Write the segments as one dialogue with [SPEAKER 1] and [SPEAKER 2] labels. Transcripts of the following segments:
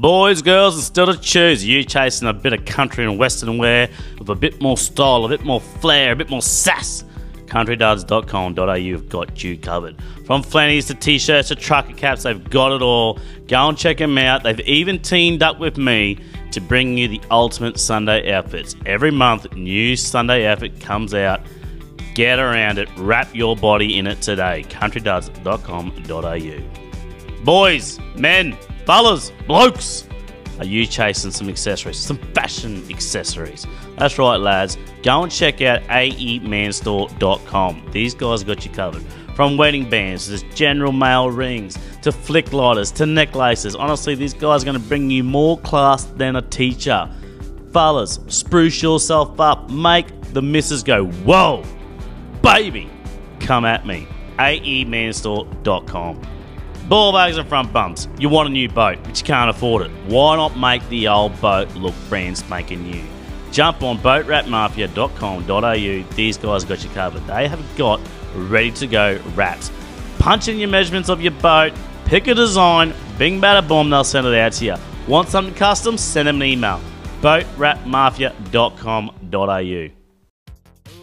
[SPEAKER 1] Boys, girls, and still to choose. You chasing a bit of country and western wear with a bit more style, a bit more flair, a bit more sass. CountryDuds.com.au have got you covered. From flannies to t-shirts to trucker caps, they've got it all. Go and check them out. They've even teamed up with me to bring you the ultimate Sunday outfits. Every month, new Sunday outfit comes out. Get around it. Wrap your body in it today. CountryDuds.com.au. Boys, men, fellas, blokes, are you chasing some accessories, some fashion accessories? That's right, lads. Go and check out aemanstore.com. These guys got you covered. From wedding bands to general male rings to flick lighters to necklaces. Honestly, these guys are going to bring you more class than a teacher. Fellas, spruce yourself up. Make the missus go, whoa, baby, come at me. aemanstore.com. Ball bags and front bumps. You want a new boat, but you can't afford it. Why not make the old boat look brand spanking new? Jump on boatwrapmafia.com.au. These guys got you covered. They have got ready to go wraps. Punch in your measurements of your boat, pick a design, bing bada boom, they'll send it out to you. Want something custom? Send them an email. boatwrapmafia.com.au.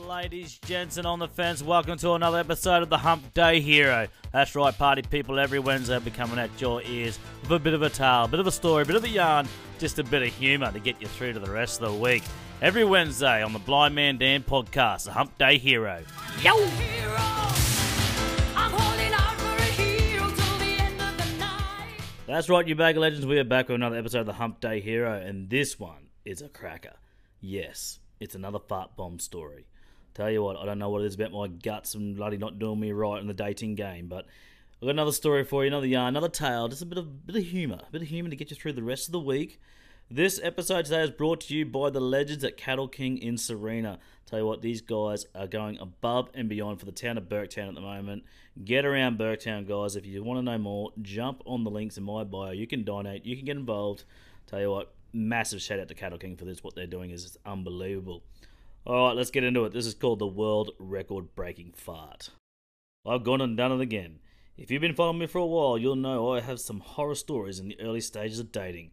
[SPEAKER 1] Ladies, gents, and on the fence, welcome to another episode of the Hump Day Hero. That's right, party people, every Wednesday I'll be coming at your ears with a bit of a tale, a bit of a story, a bit of a yarn, just a bit of humour to get you through to the rest of the week. Every Wednesday on the Blind Man Dan podcast, the Hump Day Hero. Yo! That's right, you bag of legends. We are back with another episode of the Hump Day Hero, and this one is a cracker. Yes, it's another fart bomb story. Tell you what, I don't know what it is about my guts and bloody not doing me right in the dating game, but I've got another story for you, another yarn, another tale, just a bit of bit of humour, a bit of humour to get you through the rest of the week. This episode today is brought to you by the legends at Cattle King in Sarina. Tell you what, these guys are going above and beyond for the town of Burketown at the moment. Get around Burketown, guys. If you want to know more, jump on the links in my bio. You can donate, you can get involved. Tell you what, massive shout out to Cattle King for this. What they're doing is it's unbelievable. All right, let's get into it. This is called the world record breaking fart. I've gone and done it again. If you've been following me for a while, you'll know I have some horror stories in the early stages of dating.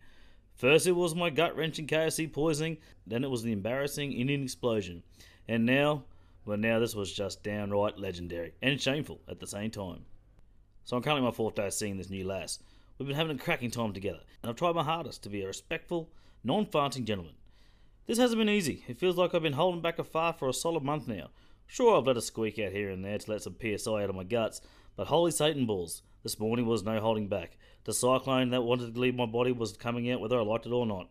[SPEAKER 1] First, it was my gut wrenching KFC poisoning, then it was the embarrassing Indian explosion, and now, well, now this was just downright legendary and shameful at the same time. So I'm currently my fourth day seeing this new lass. We've been having a cracking time together, and I've tried my hardest to be a respectful, non farting gentleman. This hasn't been easy. It feels like I've been holding back a fart for a solid month now. Sure, I've let a squeak out here and there to let some PSI out of my guts, but holy Satan balls, this morning was no holding back. The cyclone that wanted to leave my body was coming out whether I liked it or not.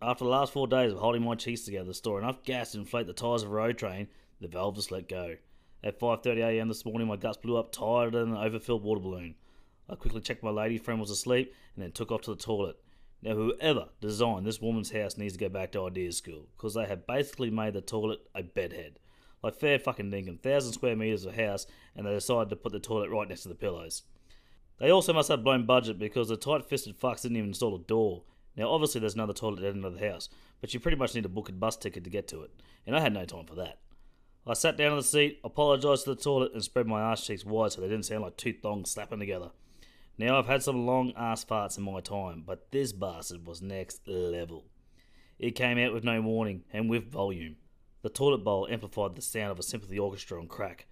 [SPEAKER 1] After the last four days of holding my cheeks together to store enough gas to inflate the tyres of a road train, the valve just let go. At 5.30am this morning, my guts blew up tighter than an overfilled water balloon. I quickly checked my lady friend was asleep and then took off to the toilet. Now, whoever designed this woman's house needs to go back to idea school because they have basically made the toilet a bedhead. Like fair fucking dinkum, thousand square meters of house, and they decided to put the toilet right next to the pillows. They also must have blown budget because the tight fisted fucks didn't even install a door. Now, obviously, there's another toilet at the end of the house, but you pretty much need to book a bus ticket to get to it, and I had no time for that. I sat down on the seat, apologised to the toilet, and spread my ass cheeks wide so they didn't sound like two thongs slapping together. Now, I've had some long ass farts in my time, but this bastard was next level. It came out with no warning and with volume. The toilet bowl amplified the sound of a sympathy orchestra on crack.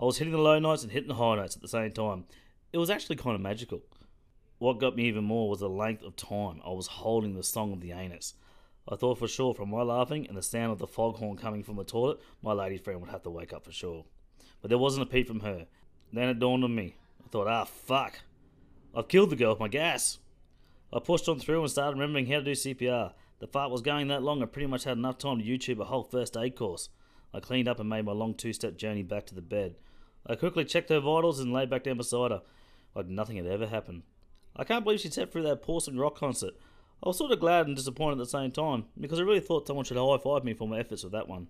[SPEAKER 1] I was hitting the low notes and hitting the high notes at the same time, it was actually kind of magical. What got me even more was the length of time I was holding the song of the anus. I thought for sure from my laughing and the sound of the foghorn coming from the toilet, my lady friend would have to wake up for sure. But there wasn't a peep from her. Then it dawned on me. I thought, ah, fuck. I've killed the girl with my gas. I pushed on through and started remembering how to do CPR. The fart was going that long, I pretty much had enough time to YouTube a whole first aid course. I cleaned up and made my long two step journey back to the bed. I quickly checked her vitals and lay back down beside her like nothing had ever happened. I can't believe she sat through that Porson rock concert. I was sort of glad and disappointed at the same time because I really thought someone should high five me for my efforts with that one.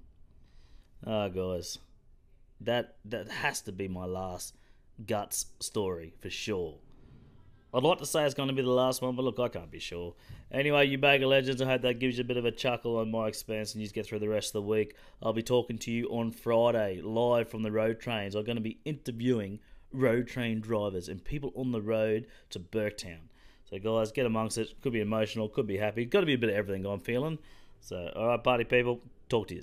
[SPEAKER 1] Ah, guys, that that has to be my last guts story for sure. I'd like to say it's going to be the last one, but look, I can't be sure. Anyway, you bag of legends, I hope that gives you a bit of a chuckle on my expense and you get through the rest of the week. I'll be talking to you on Friday, live from the road trains. I'm going to be interviewing road train drivers and people on the road to Burketown. So, guys, get amongst it. Could be emotional, could be happy. Got to be a bit of everything I'm feeling. So, all right, party people, talk to you.